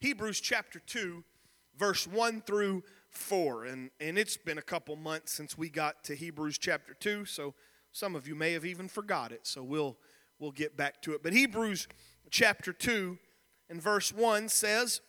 Hebrews chapter 2, verse 1 through 4. And, and it's been a couple months since we got to Hebrews chapter 2, so some of you may have even forgot it. So we'll, we'll get back to it. But Hebrews chapter 2 and verse 1 says,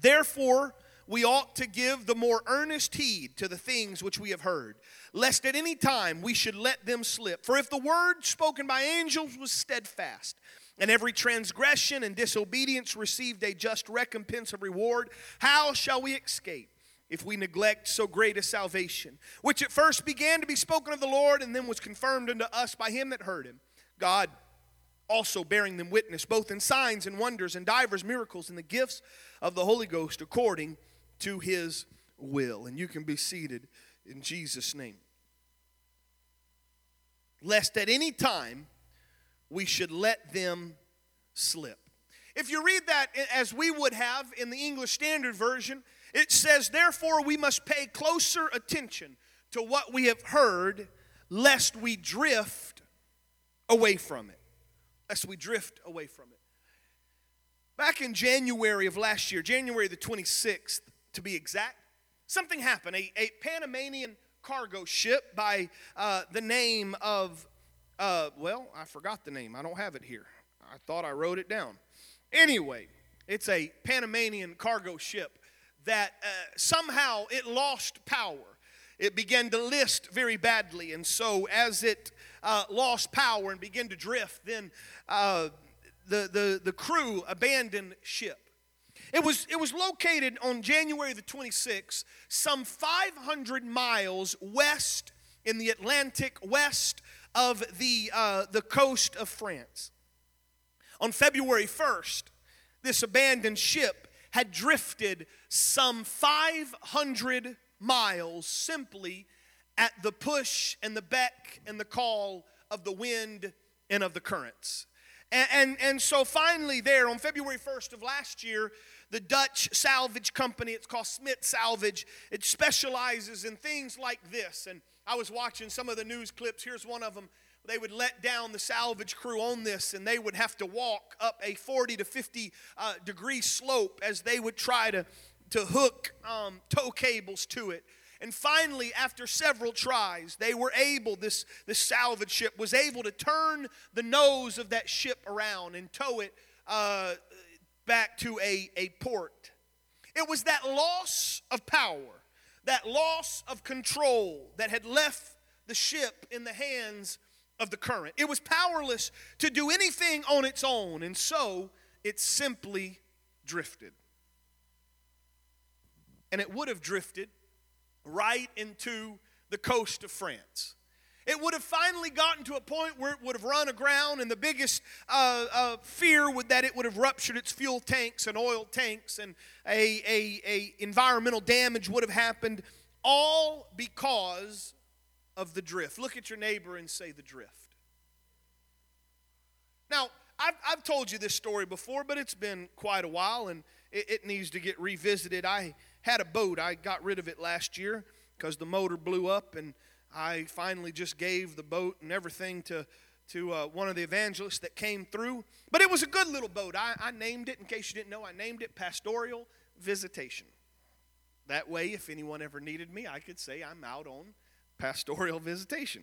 Therefore, we ought to give the more earnest heed to the things which we have heard, lest at any time we should let them slip. For if the word spoken by angels was steadfast, and every transgression and disobedience received a just recompense of reward, how shall we escape if we neglect so great a salvation, which at first began to be spoken of the Lord and then was confirmed unto us by him that heard him? God also bearing them witness, both in signs and wonders and divers miracles and the gifts of the Holy Ghost according to his will. And you can be seated in Jesus' name. Lest at any time we should let them slip. If you read that as we would have in the English Standard Version, it says, Therefore, we must pay closer attention to what we have heard, lest we drift away from it. Lest we drift away from it. Back in January of last year, January the 26th to be exact, something happened. A, a Panamanian cargo ship by uh, the name of uh, well, I forgot the name. I don't have it here. I thought I wrote it down. Anyway, it's a Panamanian cargo ship that uh, somehow it lost power. It began to list very badly, and so as it uh, lost power and began to drift, then uh, the, the, the crew abandoned ship. It was, it was located on January the 26th, some 500 miles west in the Atlantic, west of the, uh, the coast of France. On February 1st, this abandoned ship had drifted some 500 miles simply at the push and the beck and the call of the wind and of the currents. And, and, and, so finally, there on February 1st of last year, the Dutch salvage company, it's called Smit Salvage, it specializes in things like this. And I was watching some of the news clips. Here's one of them. They would let down the salvage crew on this, and they would have to walk up a 40 to 50 uh, degree slope as they would try to, to hook um, tow cables to it. And finally, after several tries, they were able, this, this salvage ship was able to turn the nose of that ship around and tow it uh, back to a, a port. It was that loss of power that loss of control that had left the ship in the hands of the current. It was powerless to do anything on its own, and so it simply drifted. And it would have drifted right into the coast of France. It would have finally gotten to a point where it would have run aground, and the biggest uh, uh, fear would that it would have ruptured its fuel tanks and oil tanks, and a, a, a environmental damage would have happened, all because of the drift. Look at your neighbor and say the drift. Now, I've, I've told you this story before, but it's been quite a while, and it, it needs to get revisited. I had a boat. I got rid of it last year because the motor blew up, and I finally just gave the boat and everything to, to uh, one of the evangelists that came through. But it was a good little boat. I, I named it, in case you didn't know, I named it Pastoral Visitation. That way, if anyone ever needed me, I could say I'm out on pastoral visitation.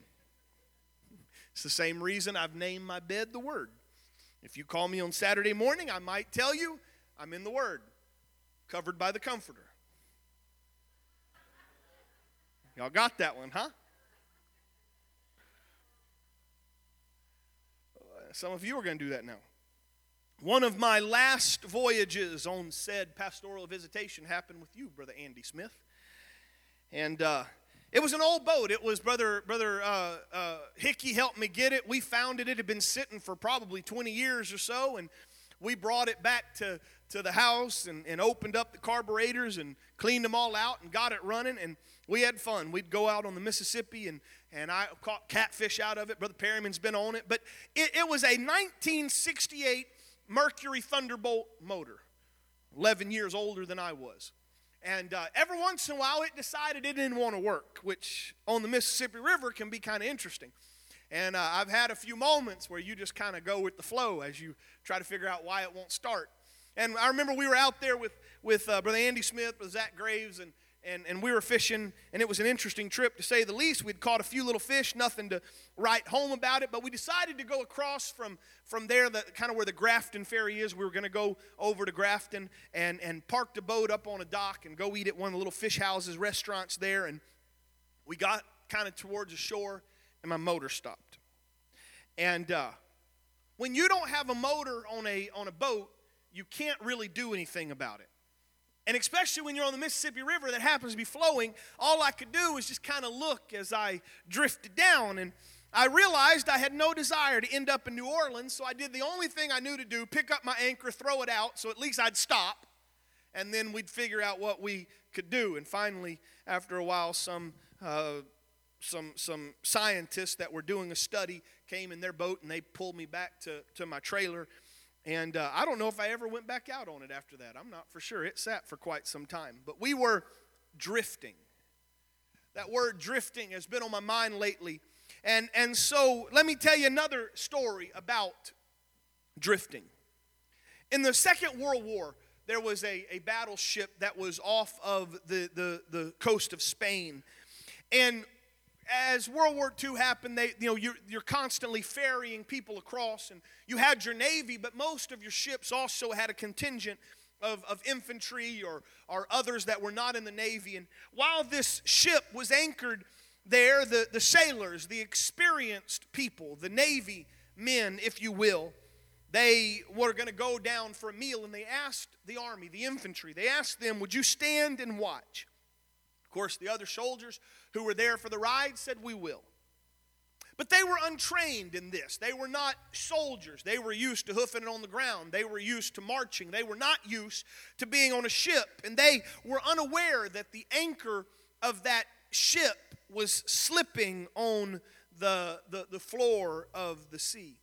It's the same reason I've named my bed the Word. If you call me on Saturday morning, I might tell you I'm in the Word, covered by the Comforter. Y'all got that one, huh? Some of you are going to do that now. One of my last voyages on said pastoral visitation happened with you, Brother Andy Smith. And uh, it was an old boat. It was Brother, Brother uh, uh, Hickey helped me get it. We found it. It had been sitting for probably 20 years or so. And we brought it back to, to the house and, and opened up the carburetors and cleaned them all out and got it running. And we had fun. We'd go out on the Mississippi and and I caught catfish out of it. Brother Perryman's been on it. But it, it was a 1968 Mercury Thunderbolt motor, 11 years older than I was. And uh, every once in a while, it decided it didn't want to work, which on the Mississippi River can be kind of interesting. And uh, I've had a few moments where you just kind of go with the flow as you try to figure out why it won't start. And I remember we were out there with, with uh, Brother Andy Smith, with Zach Graves, and, and, and we were fishing, and it was an interesting trip to say the least. We'd caught a few little fish, nothing to write home about it, but we decided to go across from, from there, the, kind of where the Grafton ferry is. We were going to go over to Grafton and, and park the boat up on a dock and go eat at one of the little fish houses, restaurants there. And we got kind of towards the shore, and my motor stopped. And uh, when you don't have a motor on a, on a boat, you can't really do anything about it. And especially when you're on the Mississippi River that happens to be flowing, all I could do was just kind of look as I drifted down. And I realized I had no desire to end up in New Orleans, so I did the only thing I knew to do pick up my anchor, throw it out, so at least I'd stop, and then we'd figure out what we could do. And finally, after a while, some. Uh, some, some scientists that were doing a study came in their boat and they pulled me back to, to my trailer and uh, I don't know if I ever went back out on it after that. I'm not for sure. It sat for quite some time. But we were drifting. That word drifting has been on my mind lately. And, and so let me tell you another story about drifting. In the Second World War, there was a, a battleship that was off of the, the, the coast of Spain. And as World War II happened, they, you know, you're, you're constantly ferrying people across, and you had your Navy, but most of your ships also had a contingent of, of infantry or, or others that were not in the Navy. And while this ship was anchored there, the, the sailors, the experienced people, the Navy men, if you will, they were going to go down for a meal, and they asked the army, the infantry, they asked them, Would you stand and watch? Of course, the other soldiers who were there for the ride said, We will. But they were untrained in this. They were not soldiers. They were used to hoofing it on the ground. They were used to marching. They were not used to being on a ship. And they were unaware that the anchor of that ship was slipping on the, the, the floor of the sea.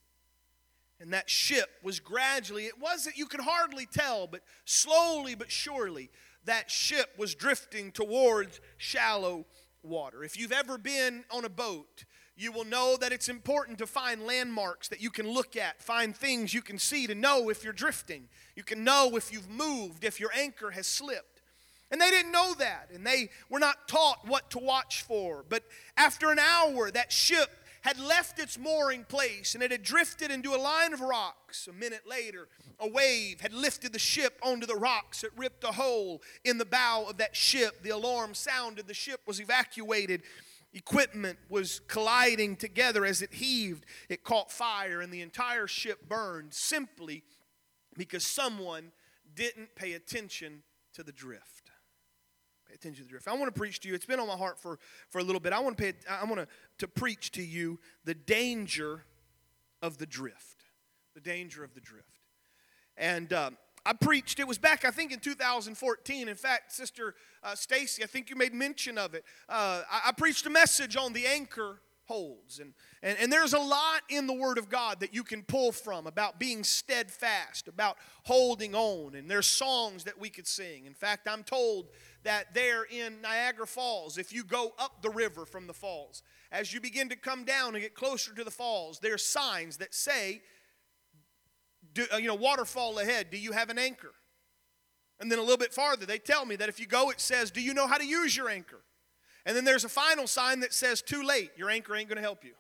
And that ship was gradually, it wasn't, you could hardly tell, but slowly but surely, that ship was drifting towards shallow water. If you've ever been on a boat, you will know that it's important to find landmarks that you can look at, find things you can see to know if you're drifting. You can know if you've moved, if your anchor has slipped. And they didn't know that, and they were not taught what to watch for. But after an hour, that ship had left its mooring place and it had drifted into a line of rocks. A minute later, a wave had lifted the ship onto the rocks. It ripped a hole in the bow of that ship. The alarm sounded. The ship was evacuated. Equipment was colliding together as it heaved. It caught fire, and the entire ship burned simply because someone didn't pay attention to the drift. Attention to the drift. I want to preach to you. It's been on my heart for, for a little bit. I want to pay. I want to, to preach to you the danger of the drift. The danger of the drift. And um, I preached, it was back, I think, in 2014. In fact, Sister uh, Stacy, I think you made mention of it. Uh, I, I, preached a message on the anchor holds. And, and, and there's a lot in the Word of God that you can pull from about being steadfast, about holding on. And there's songs that we could sing. In fact, I'm told that there in Niagara Falls, if you go up the river from the falls, as you begin to come down and get closer to the falls, there's signs that say, do, uh, you know, waterfall ahead, do you have an anchor? And then a little bit farther, they tell me that if you go, it says, do you know how to use your anchor? And then there's a final sign that says, too late, your anchor ain't going to help you.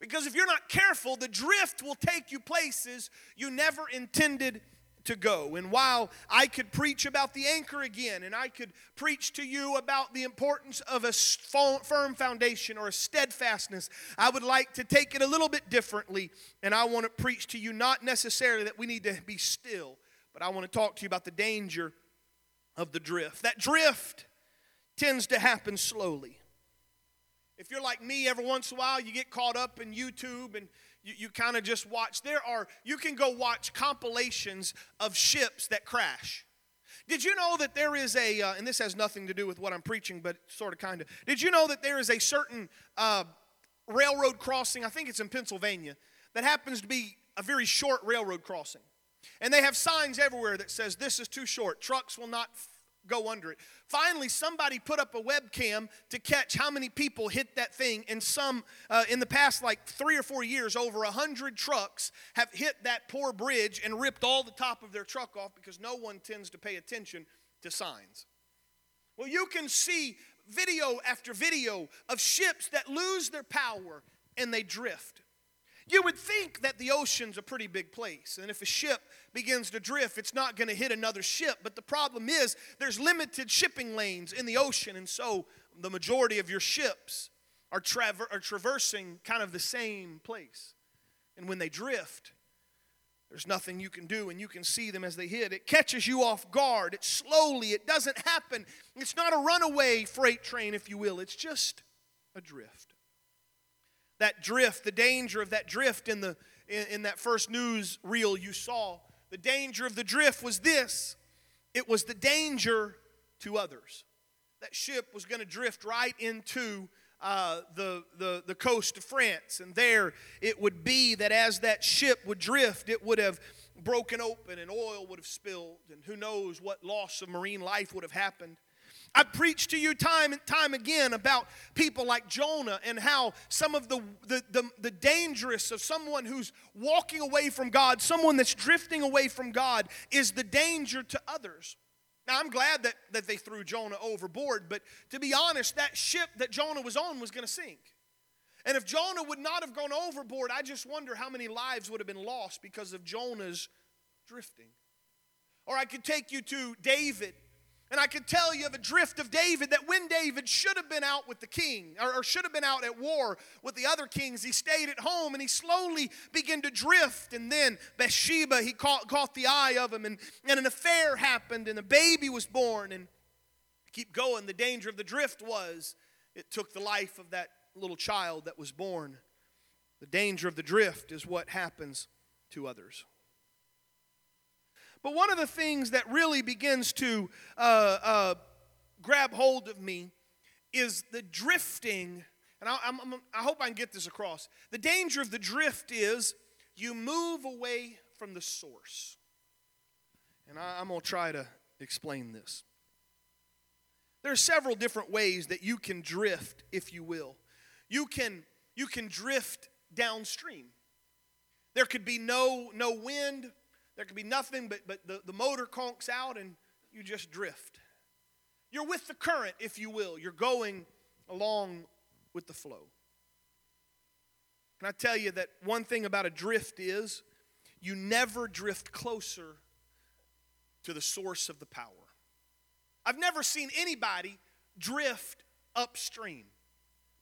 Because if you're not careful, the drift will take you places you never intended to go. And while I could preach about the anchor again, and I could preach to you about the importance of a firm foundation or a steadfastness, I would like to take it a little bit differently. And I want to preach to you not necessarily that we need to be still, but I want to talk to you about the danger of the drift. That drift tends to happen slowly. If you're like me, every once in a while you get caught up in YouTube and you, you kind of just watch. There are, you can go watch compilations of ships that crash. Did you know that there is a, uh, and this has nothing to do with what I'm preaching, but sort of kind of. Did you know that there is a certain uh, railroad crossing, I think it's in Pennsylvania, that happens to be a very short railroad crossing? And they have signs everywhere that says this is too short. Trucks will not go under it. Finally, somebody put up a webcam to catch how many people hit that thing, and some uh, in the past like three or four years, over a hundred trucks have hit that poor bridge and ripped all the top of their truck off because no one tends to pay attention to signs. Well, you can see video after video of ships that lose their power and they drift. You would think that the ocean's a pretty big place, and if a ship begins to drift, it's not going to hit another ship. But the problem is, there's limited shipping lanes in the ocean, and so the majority of your ships are, traver- are traversing kind of the same place. And when they drift, there's nothing you can do, and you can see them as they hit. It catches you off guard. It's slowly, it doesn't happen. It's not a runaway freight train, if you will, it's just a drift that drift, the danger of that drift in, the, in, in that first news reel you saw, the danger of the drift was this it was the danger to others. That ship was going to drift right into uh, the, the, the coast of France. And there it would be that as that ship would drift, it would have broken open and oil would have spilled. And who knows what loss of marine life would have happened. I've preached to you time and time again about people like Jonah and how some of the, the, the, the, dangerous of someone who's walking away from God, someone that's drifting away from God, is the danger to others. Now, I'm glad that, that they threw Jonah overboard, but to be honest, that ship that Jonah was on was going to sink. And if Jonah would not have gone overboard, I just wonder how many lives would have been lost because of Jonah's drifting. Or I could take you to David and I could tell you of a drift of David that when David should have been out with the king, or, or, should have been out at war with the other kings, he stayed at home and he slowly began to drift. And then Bathsheba, he caught, caught the eye of him, and, and an affair happened, and a baby was born. And keep going, the danger of the drift was it took the life of that little child that was born. The danger of the drift is what happens to others. But one of the things that really begins to uh, uh, grab hold of me is the drifting. And I, I'm, I hope I can get this across. The danger of the drift is you move away from the source. And I, I'm going to try to explain this. There are several different ways that you can drift, if you will. You can, you can drift downstream. There could be no, no wind, there could be nothing, but, but the, the motor conks out and you just drift. You're with the current, if you will. You're going along with the flow. Can I tell you that one thing about a drift is you never drift closer to the source of the power. I've never seen anybody drift upstream,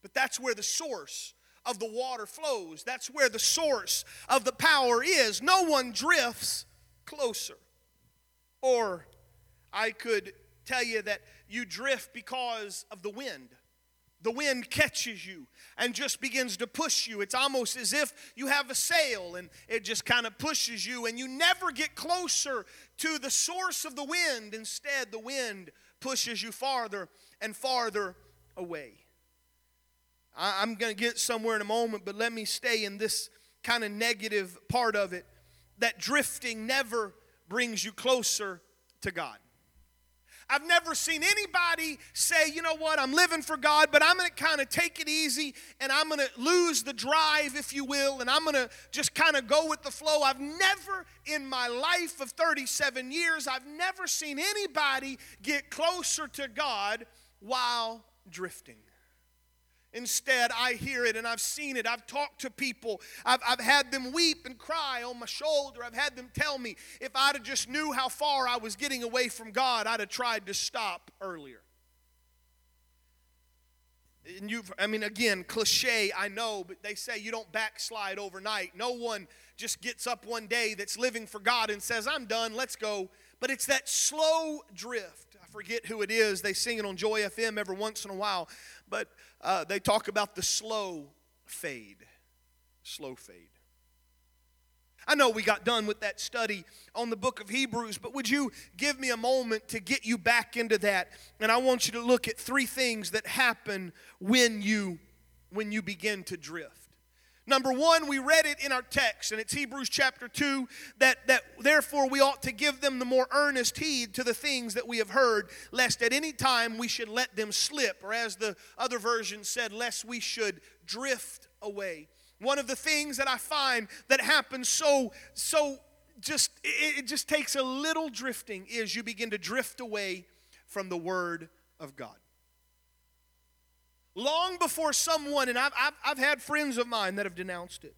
but that's where the source of the water flows. That's where the source of the power is. No one drifts closer. Or I could tell you that you drift because of the wind. The wind catches you and just begins to push you. It's almost as if you have a sail and it just kind of pushes you, and you never get closer to the source of the wind. Instead, the wind pushes you farther and farther away. I'm going to get somewhere in a moment, but let me stay in this kind of negative part of it that drifting never brings you closer to God. I've never seen anybody say, you know what, I'm living for God, but I'm going to kind of take it easy and I'm going to lose the drive, if you will, and I'm going to just kind of go with the flow. I've never, in my life of 37 years, I've never seen anybody get closer to God while drifting. Instead, I hear it and I've seen it. I've talked to people. I've, I've had them weep and cry on my shoulder. I've had them tell me if I'd have just knew how far I was getting away from God, I'd have tried to stop earlier. And you I mean, again, cliche, I know, but they say you don't backslide overnight. No one just gets up one day that's living for God and says, I'm done, let's go. But it's that slow drift. I forget who it is. They sing it on Joy FM every once in a while. But uh, they talk about the slow fade. Slow fade. I know we got done with that study on the book of Hebrews, but would you give me a moment to get you back into that? And I want you to look at three things that happen when you when you begin to drift. Number one, we read it in our text, and it's Hebrews chapter 2 that, that therefore we ought to give them the more earnest heed to the things that we have heard, lest at any time we should let them slip, or as the other version said, lest we should drift away. One of the things that I find that happens so, so just, it just takes a little drifting is you begin to drift away from the Word of God long before someone, and I've, I've, I've, had friends of mine that have denounced it.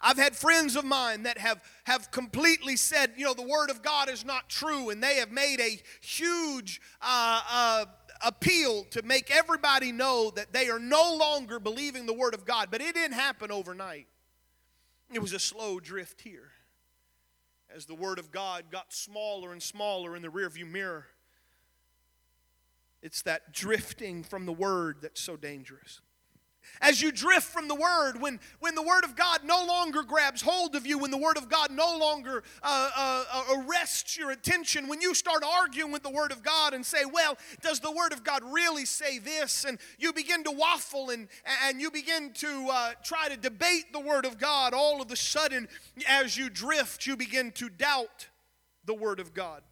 I've had friends of mine that have, have completely said, you know, the Word of God is not true, and they have made a huge uh, uh, appeal to make everybody know that they are no longer believing the Word of God. But it didn't happen overnight, it was a slow drift here. As the Word of God got smaller and smaller in the rearview mirror, it's that drifting from the word that's so dangerous. As you drift from the Word, when, when the Word of God no longer grabs hold of you, when the Word of God no longer uh, uh, uh, arrests your attention, when you start arguing with the Word of God and say, Well, does the Word of God really say this? And you begin to waffle and, and you begin to uh, try to debate the Word of God, all of a sudden, as you drift, you begin to doubt the Word of God.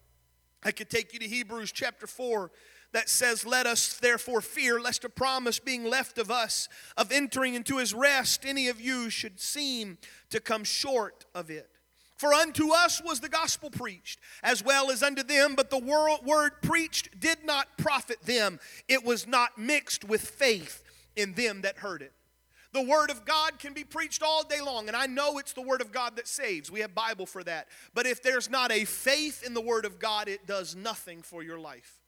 I could take you to Hebrews chapter 4 that says, Let us therefore fear, lest a promise being left of us of entering into his rest, any of you should seem to come short of it. For unto us was the gospel preached, as well as unto them, but the word preached did not profit them. It was not mixed with faith in them that heard it. The Word of God can be preached all day long, and I know it's the Word of God that saves. We have Bible for that. But if there's not a faith in the Word of God, it does nothing for your life.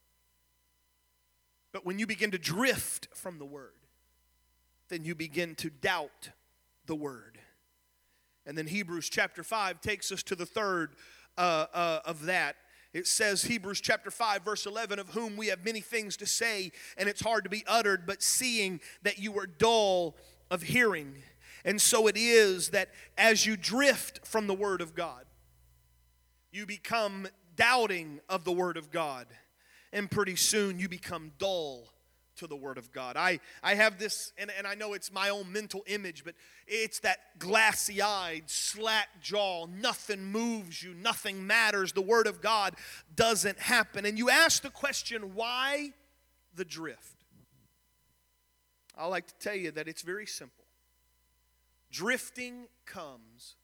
But when you begin to drift from the word, then you begin to doubt the word. And then Hebrews chapter 5 takes us to the third uh, uh, of that. It says, Hebrews chapter 5, verse 11, of whom we have many things to say, and it's hard to be uttered, but seeing that you are dull of hearing. And so it is that as you drift from the Word of God, you become doubting of the Word of God and pretty soon you become dull to the Word of God. I, I have this, and, and I know it's my own mental image, but it's that glassy eyed, slack jaw, nothing moves you, nothing matters. The Word of God doesn't happen. And you ask the question, why the drift? I like to tell you that it's very simple. Drifting comes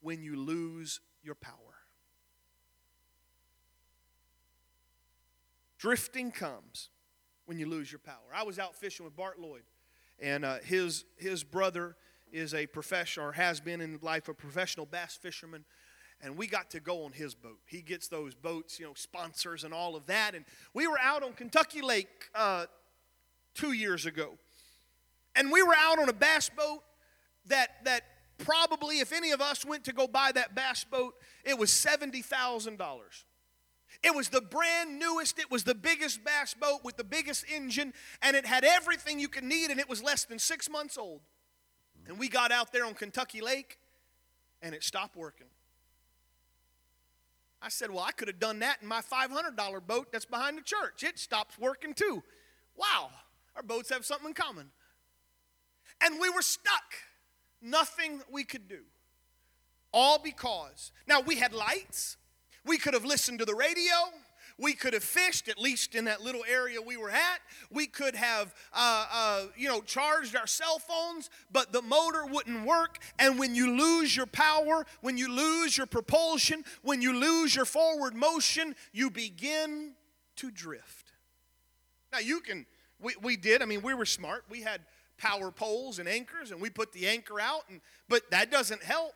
when you lose your power. Drifting comes when you lose your power. I was out fishing with Bart Lloyd, and uh, his, his brother is a professional, or has been in life, a professional bass fisherman. And we got to go on his boat. He gets those boats, you know, sponsors and all of that. And we were out on Kentucky Lake uh, two years ago. And we were out on a bass boat that, that probably, if any of us went to go buy that bass boat, it was $70,000. It was the brand newest, it was the biggest bass boat with the biggest engine, and it had everything you could need, and it was less than six months old. And we got out there on Kentucky Lake, and it stopped working. I said, Well, I could have done that in my $500 boat that's behind the church. It stops working too. Wow, our boats have something in common. And we were stuck. Nothing we could do. All because, now we had lights, we could have listened to the radio. We could have fished, at least in that little area we were at. We could have, uh, uh, you know, charged our cell phones, but the motor wouldn't work. And when you lose your power, when you lose your propulsion, when you lose your forward motion, you begin to drift. Now, you can, we, we did, I mean, we were smart. We had power poles and anchors, and we put the anchor out, and, but that doesn't help.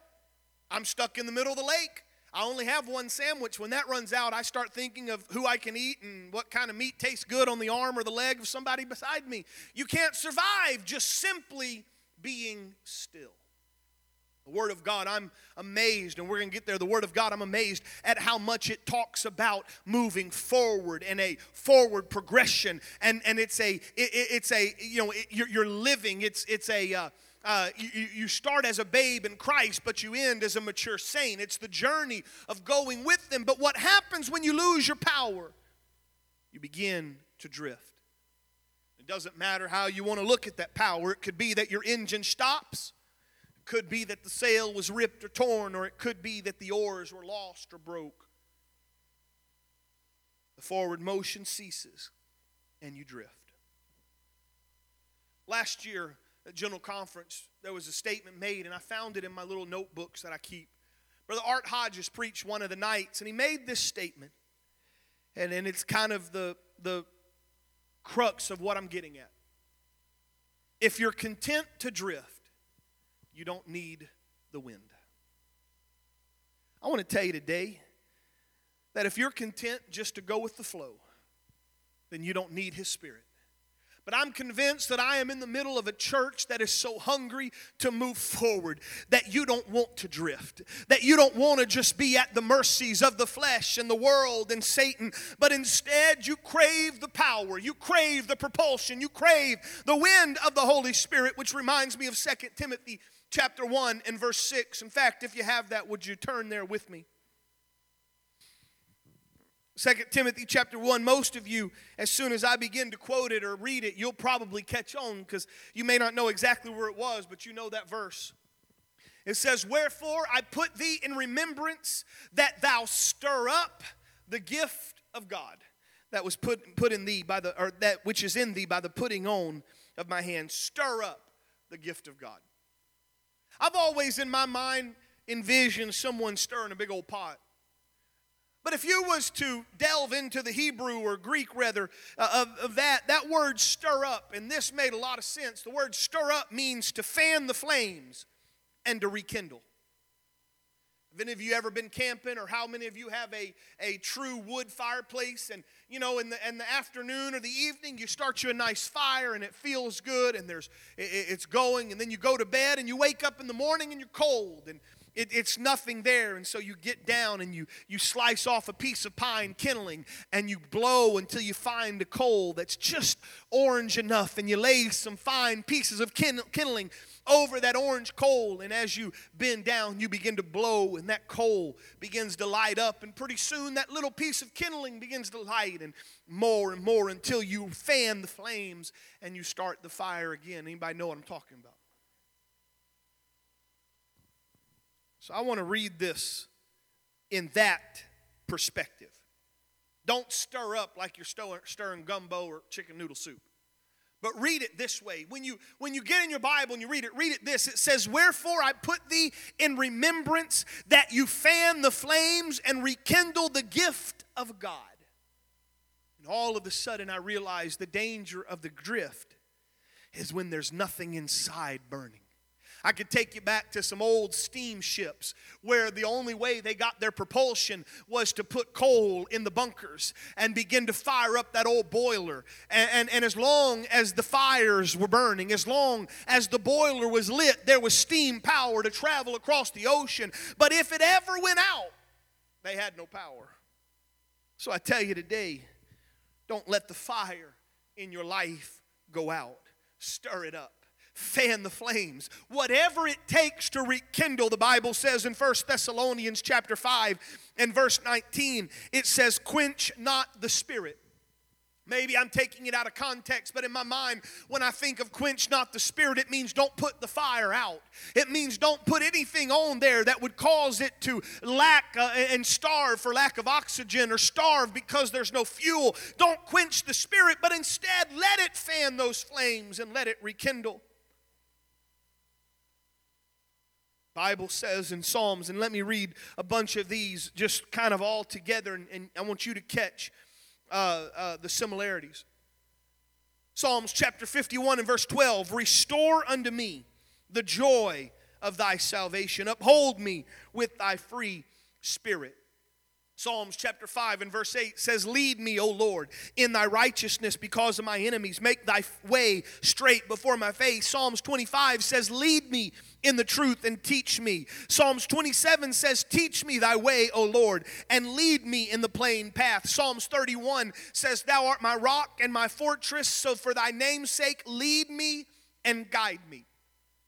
I'm stuck in the middle of the lake. I only have one sandwich. When that runs out, I start thinking of who I can eat and what kind of meat tastes good on the arm or the leg of somebody beside me. You can't survive just simply being still. The Word of God, I'm amazed, and we're going to get there. The Word of God, I'm amazed at how much it talks about moving forward and a forward progression. And, and it's a, it, it's a, you know, it, you're, you're living. It's, it's a, uh, uh, you, you start as a babe in Christ, but you end as a mature saint. It's the journey of going with them. But what happens when you lose your power? You begin to drift. It doesn't matter how you want to look at that power. It could be that your engine stops, It could be that the sail was ripped or torn, or it could be that the oars were lost or broke. The forward motion ceases and you drift. Last year General Conference, there was a statement made, and I found it in my little notebooks that I keep. Brother Art Hodges preached one of the nights, and he made this statement. And, and it's kind of the, the crux of what I'm getting at. If you're content to drift, you don't need the wind. I want to tell you today that if you're content just to go with the flow, then you don't need His Spirit. But I'm convinced that I am in the middle of a church that is so hungry to move forward that you don't want to drift, that you don't want to just be at the mercies of the flesh and the world and Satan, but instead you crave the power, you crave the propulsion, you crave the wind of the Holy Spirit, which reminds me of 2 Timothy chapter 1 and verse 6. In fact, if you have that, would you turn there with me? Second Timothy chapter 1, most of you, as soon as I begin to quote it or read it, you'll probably catch on because you may not know exactly where it was, but you know that verse. It says, Wherefore I put thee in remembrance that thou stir up the gift of God that was put, put in thee by the, or that which is in thee by the putting on of my hand. Stir up the gift of God. I've always in my mind envisioned someone stirring a big old pot but if you was to delve into the Hebrew or Greek rather uh, of, of that, that word stir up, and this made a lot of sense. The word stir up means to fan the flames and to rekindle. Have any of you ever been camping, or how many of you have a, a true wood fireplace? And you know, in the in the afternoon or the evening, you start you a nice fire, and it feels good, and there's it, it's going, and then you go to bed, and you wake up in the morning, and you're cold, and it, it's nothing there. And so you get down and you, you slice off a piece of pine kindling and you blow until you find a coal that's just orange enough. And you lay some fine pieces of kindling over that orange coal. And as you bend down, you begin to blow, and that coal begins to light up. And pretty soon, that little piece of kindling begins to light, and more and more until you fan the flames and you start the fire again. Anybody know what I'm talking about? So I want to read this in that perspective. Don't stir up like you're stirring gumbo or chicken noodle soup. But read it this way. When you when you get in your Bible and you read it, read it this. It says, "Wherefore I put thee in remembrance that you fan the flames and rekindle the gift of God." And all of a sudden I realized the danger of the drift is when there's nothing inside burning. I could take you back to some old steamships where the only way they got their propulsion was to put coal in the bunkers and begin to fire up that old boiler. And, and, and, as long as the fires were burning, as long as the boiler was lit, there was steam power to travel across the ocean. But if it ever went out, they had no power. So I tell you today, don't let the fire in your life go out, stir it up fan the flames whatever it takes to rekindle the bible says in First thessalonians chapter 5 and verse 19 it says quench not the spirit Maybe I'm taking it out of context, but in my mind, when I think of quench not the spirit, it means don't put the fire out. It means don't put anything on there that would cause it to lack uh, and starve for lack of oxygen or starve because there's no fuel. Don't quench the spirit, but instead let it fan those flames and let it rekindle. Bible says in Psalms, and let me read a bunch of these just kind of all together, and, and I want you to catch uh, uh, the similarities. Psalms chapter 51 and verse 12 Restore unto me the joy of thy salvation, uphold me with thy free spirit. Psalms chapter 5 and verse 8 says, Lead me, O Lord, in thy righteousness because of my enemies. Make thy way straight before my face. Psalms 25 says, Lead me in the truth and teach me. Psalms 27 says, Teach me thy way, O Lord, and lead me in the plain path. Psalms 31 says, Thou art my rock and my fortress, so for thy name's sake, lead me and guide me.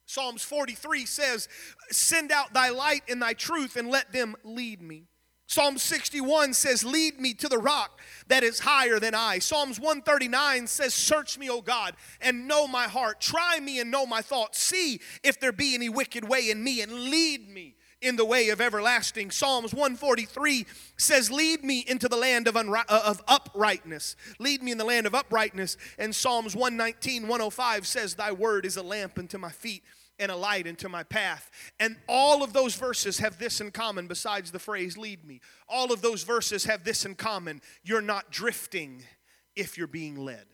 Psalms 43 says, Send out thy light and thy truth and let them lead me. Psalm 61 says, Lead me to the rock that is higher than I. Psalms 139 says, Search me, O God, and know my heart. Try me and know my thoughts. See if there be any wicked way in me, and lead me in the way of everlasting. Psalms 143 says, Lead me into the land of, unri- uh, of uprightness. Lead me in the land of uprightness. And Psalms 119, 105 says, Thy word is a lamp unto my feet and a light into my path. And all of those verses have this in common besides the phrase lead me. All of those verses have this in common you're not drifting if you're being led.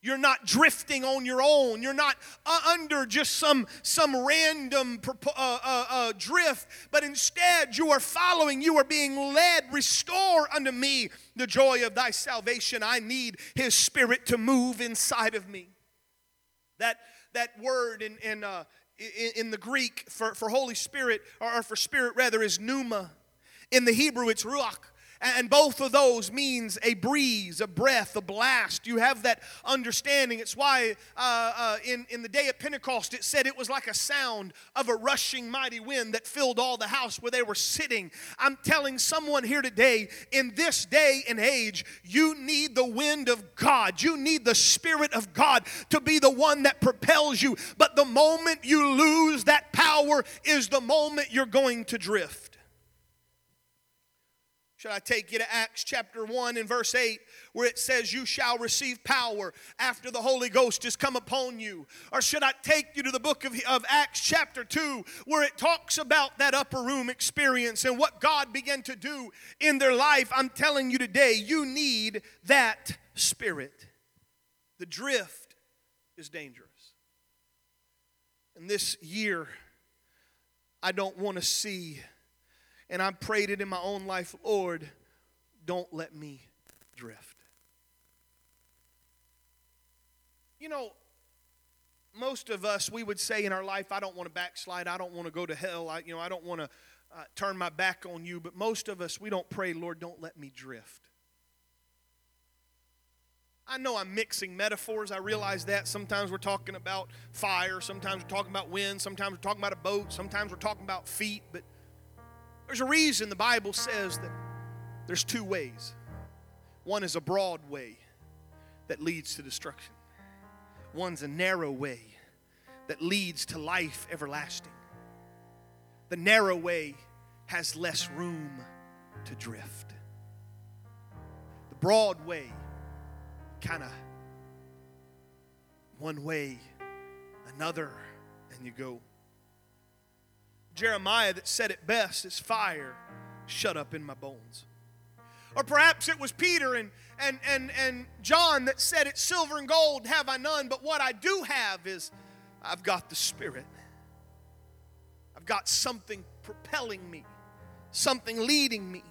You're not drifting on your own. You're not uh, under just some, some random uh, uh, uh, drift, but instead you are following. You are being led. Restore unto me the joy of thy salvation. I need his spirit to move inside of me. That that word in, in, uh, in, in, the Greek for, for Holy Spirit, or for Spirit rather, is pneuma. In the Hebrew, it's ruach. And both of those means a breeze, a breath, a blast. You have that understanding. It's why uh, uh, in, in the day of Pentecost it said it was like a sound of a rushing mighty wind that filled all the house where they were sitting. I'm telling someone here today, in this day and age, you need the wind of God. You need the Spirit of God to be the one that propels you. But the moment you lose that power is the moment you're going to drift. Should I take you to Acts chapter 1 and verse 8, where it says, You shall receive power after the Holy Ghost has come upon you? Or should I take you to the book of, of Acts chapter 2, where it talks about that upper room experience and what God began to do in their life? I'm telling you today, you need that spirit. The drift is dangerous. And this year, I don't want to see and I prayed it in my own life Lord, don't let me drift. You know, most of us, we would say in our life, I don't want to backslide. I don't want to go to hell. I, you know, I don't want to uh, turn my back on you. But most of us, we don't pray, Lord, don't let me drift. I know I'm mixing metaphors. I realize that. Sometimes we're talking about fire. Sometimes we're talking about wind. Sometimes we're talking about a boat. Sometimes we're talking about feet. But there's a reason the Bible says that there's two ways. One is a broad way that leads to destruction, one's a narrow way that leads to life everlasting. The narrow way has less room to drift. The broad way, kind of one way, another, and you go. Jeremiah that said it best is fire shut up in my bones. Or perhaps it was Peter and, and, and, and John that said it silver and gold have I none, but what I do have is I've got the Spirit. I've got something propelling me, something leading me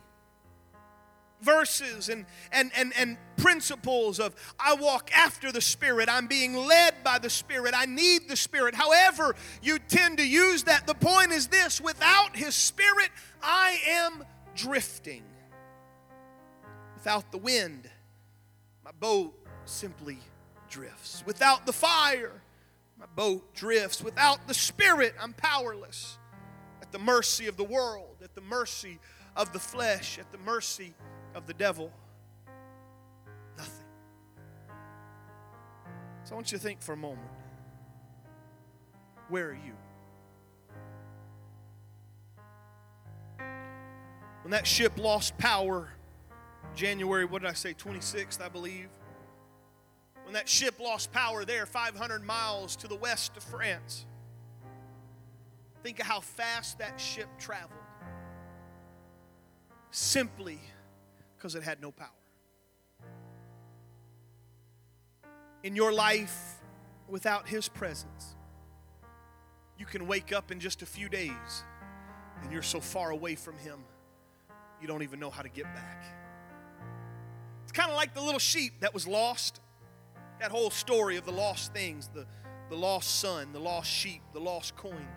verses and, and, and, and principles of I walk after the Spirit, I'm being led by the Spirit, I need the Spirit. However, you tend to use that. The point is this without His Spirit, I am drifting. Without the wind, my boat simply drifts. Without the fire, my boat drifts. Without the Spirit, I'm powerless at the mercy of the world, at the mercy of the flesh, at the mercy of the devil? Nothing. So I want you to think for a moment where are you? When that ship lost power, January, what did I say, 26th, I believe. When that ship lost power there, 500 miles to the west of France, think of how fast that ship traveled. Simply because it had no power. In your life, without His presence, you can wake up in just a few days and you're so far away from Him, you don't even know how to get back. It's kind of like the little sheep that was lost. That whole story of the lost things, the, the lost son, the lost sheep, the lost coin.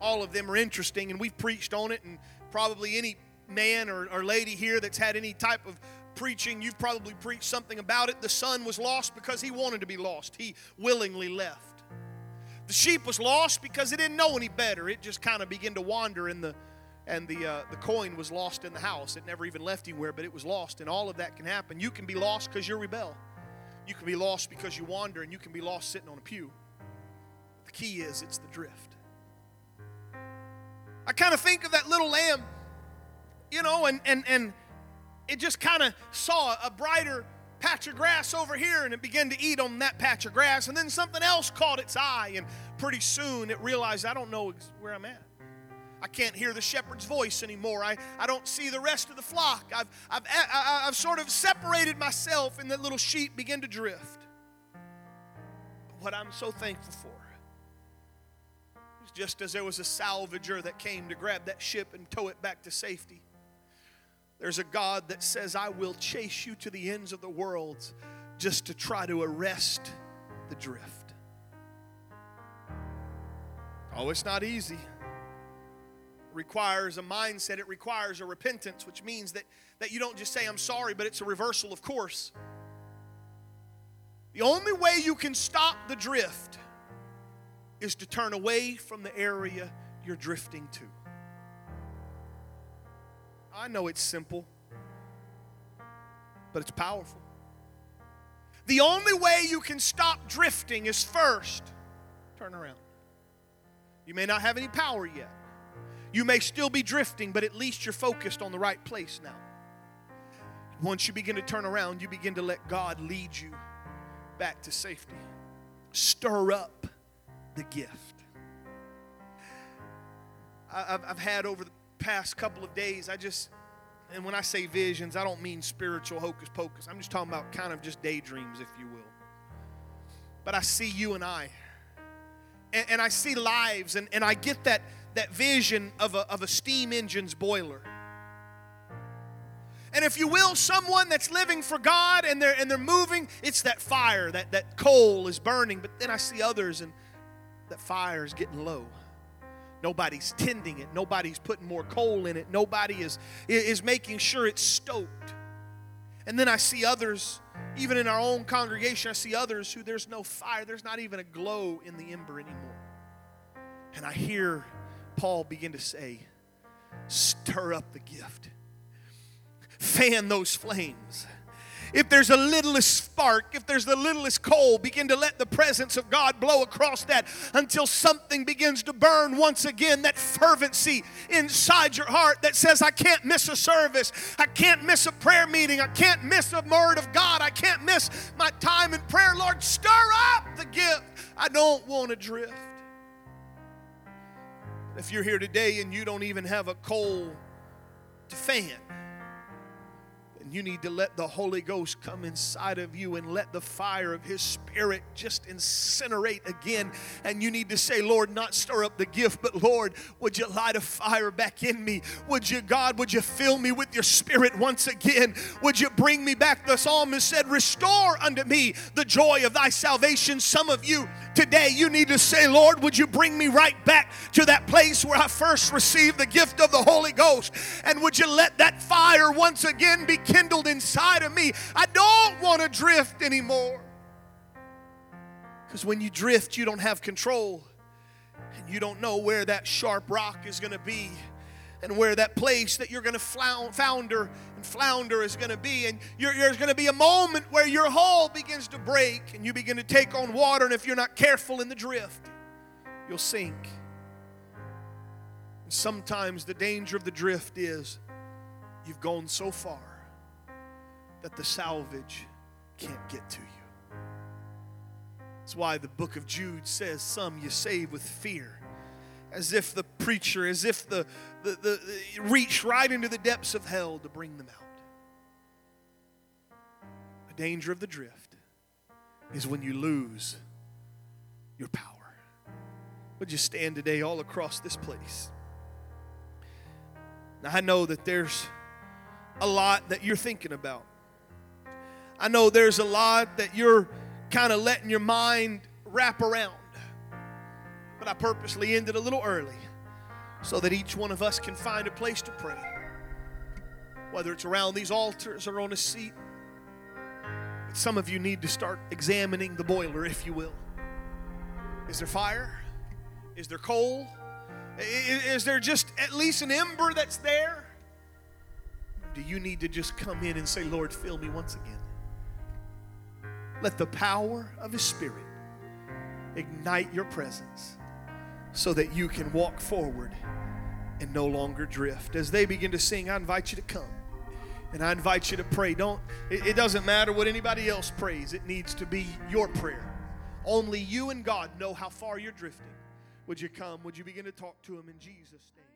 All of them are interesting, and we've preached on it, and probably any man or, or lady here that's had any type of preaching, you've probably preached something about it. The son was lost because he wanted to be lost, he willingly left. The sheep was lost because it didn't know any better. It just kind of began to wander in the and the uh, the coin was lost in the house. It never even left anywhere, but it was lost, and all of that can happen. You can be lost because you rebel. You can be lost because you wander, and you can be lost sitting on a pew. The key is it's the drift. I kind of think of that little lamb, you know, and and and it just kind of saw a brighter patch of grass over here and it began to eat on that patch of grass and then something else caught its eye and pretty soon it realized i don't know where i'm at I can't hear the shepherd's voice anymore. I, I don't see the rest of the flock. I've, I've, I've sort of separated myself, and the little sheep begin to drift. But what I'm so thankful for is just as there was a salvager that came to grab that ship and tow it back to safety, there's a God that says, I will chase you to the ends of the world just to try to arrest the drift. Oh, it's not easy It requires a mindset, it requires a repentance, which means that, that you don't just say, I'm sorry, but it's a reversal of course. The only way you can stop the drift is to turn away from the area you're drifting to. I know it's simple, but it's powerful. The only way you can stop drifting is first turn around. You may not have any power yet. You may still be drifting, but at least you're focused on the right place now. Once you begin to turn around, you begin to let God lead you back to safety. Stir up the gift. I've had over the past couple of days, I just, and when I say visions, I don't mean spiritual hocus pocus. I'm just talking about kind of just daydreams, if you will. But I see you and I, and, and I see lives, and, and I get that that vision of a, of a steam engine's boiler. And if you will, someone that's living for God and they're and they're moving, it's that fire, that, that coal is burning. But then I see others and that fire is getting low. Nobody's tending it, nobody's putting more coal in it, nobody is, is making sure it's stoked. And then I see others, even in our own congregation, I see others who there's no fire, there's not even a glow in the ember anymore. And I hear Paul begin to say, stir up the gift, fan those flames. If there's a littlest spark, if there's the littlest coal, begin to let the presence of God blow across that until something begins to burn once again. That fervency inside your heart that says, I can't miss a service, I can't miss a prayer meeting, I can't miss a word of God, I can't miss my time in prayer. Lord, stir up the gift. I don't want to drift. If you're here today and you don't even have a coal to fan, you need to let the Holy Ghost come inside of you and let the fire of His Spirit just incinerate again. And you need to say, Lord, not stir up the gift, but Lord, would you light a fire back in me? Would you, God, would you fill me with your Spirit once again? Would you bring me back? The psalmist said, Restore unto me the joy of thy salvation. Some of you today, you need to say, Lord, would you bring me right back to that place where I first received the gift of the Holy Ghost? And would you let that fire once again be kindled inside of me. I don't want to drift anymore. Because when you drift, you don't have control. And you don't know where that sharp rock is going to be and where that place that you're going to flounder and flounder is going to be. And there's going to be a moment where your hull begins to break and you begin to take on water. And if you're not careful in the drift, you'll sink. And sometimes the danger of the drift is you've gone so far that the salvage can't get to you. That's why the book of Jude says, Some you save with fear. As if the preacher, as if the, the, the, the reach right into the depths of hell to bring them out. The danger of the drift is when you lose your power. Would you stand today all across this place? Now, I know that there's a lot that you're thinking about. I know there's a lot that you're kind of letting your mind wrap around. But I purposely ended a little early so that each one of us can find a place to pray. Whether it's around these altars or on a seat. But some of you need to start examining the boiler, if you will. Is there fire? Is there coal? Is there just at least an ember that's there? Do you need to just come in and say, Lord, fill me once again? Let the power of His Spirit ignite your presence so that you can walk forward and no longer drift. As they begin to sing, I invite you to come. And I invite you to pray. Don't it, it doesn't matter what anybody else prays. It needs to be your prayer. Only you and God know how far you're drifting. Would you come? Would you begin to talk to him in Jesus' name?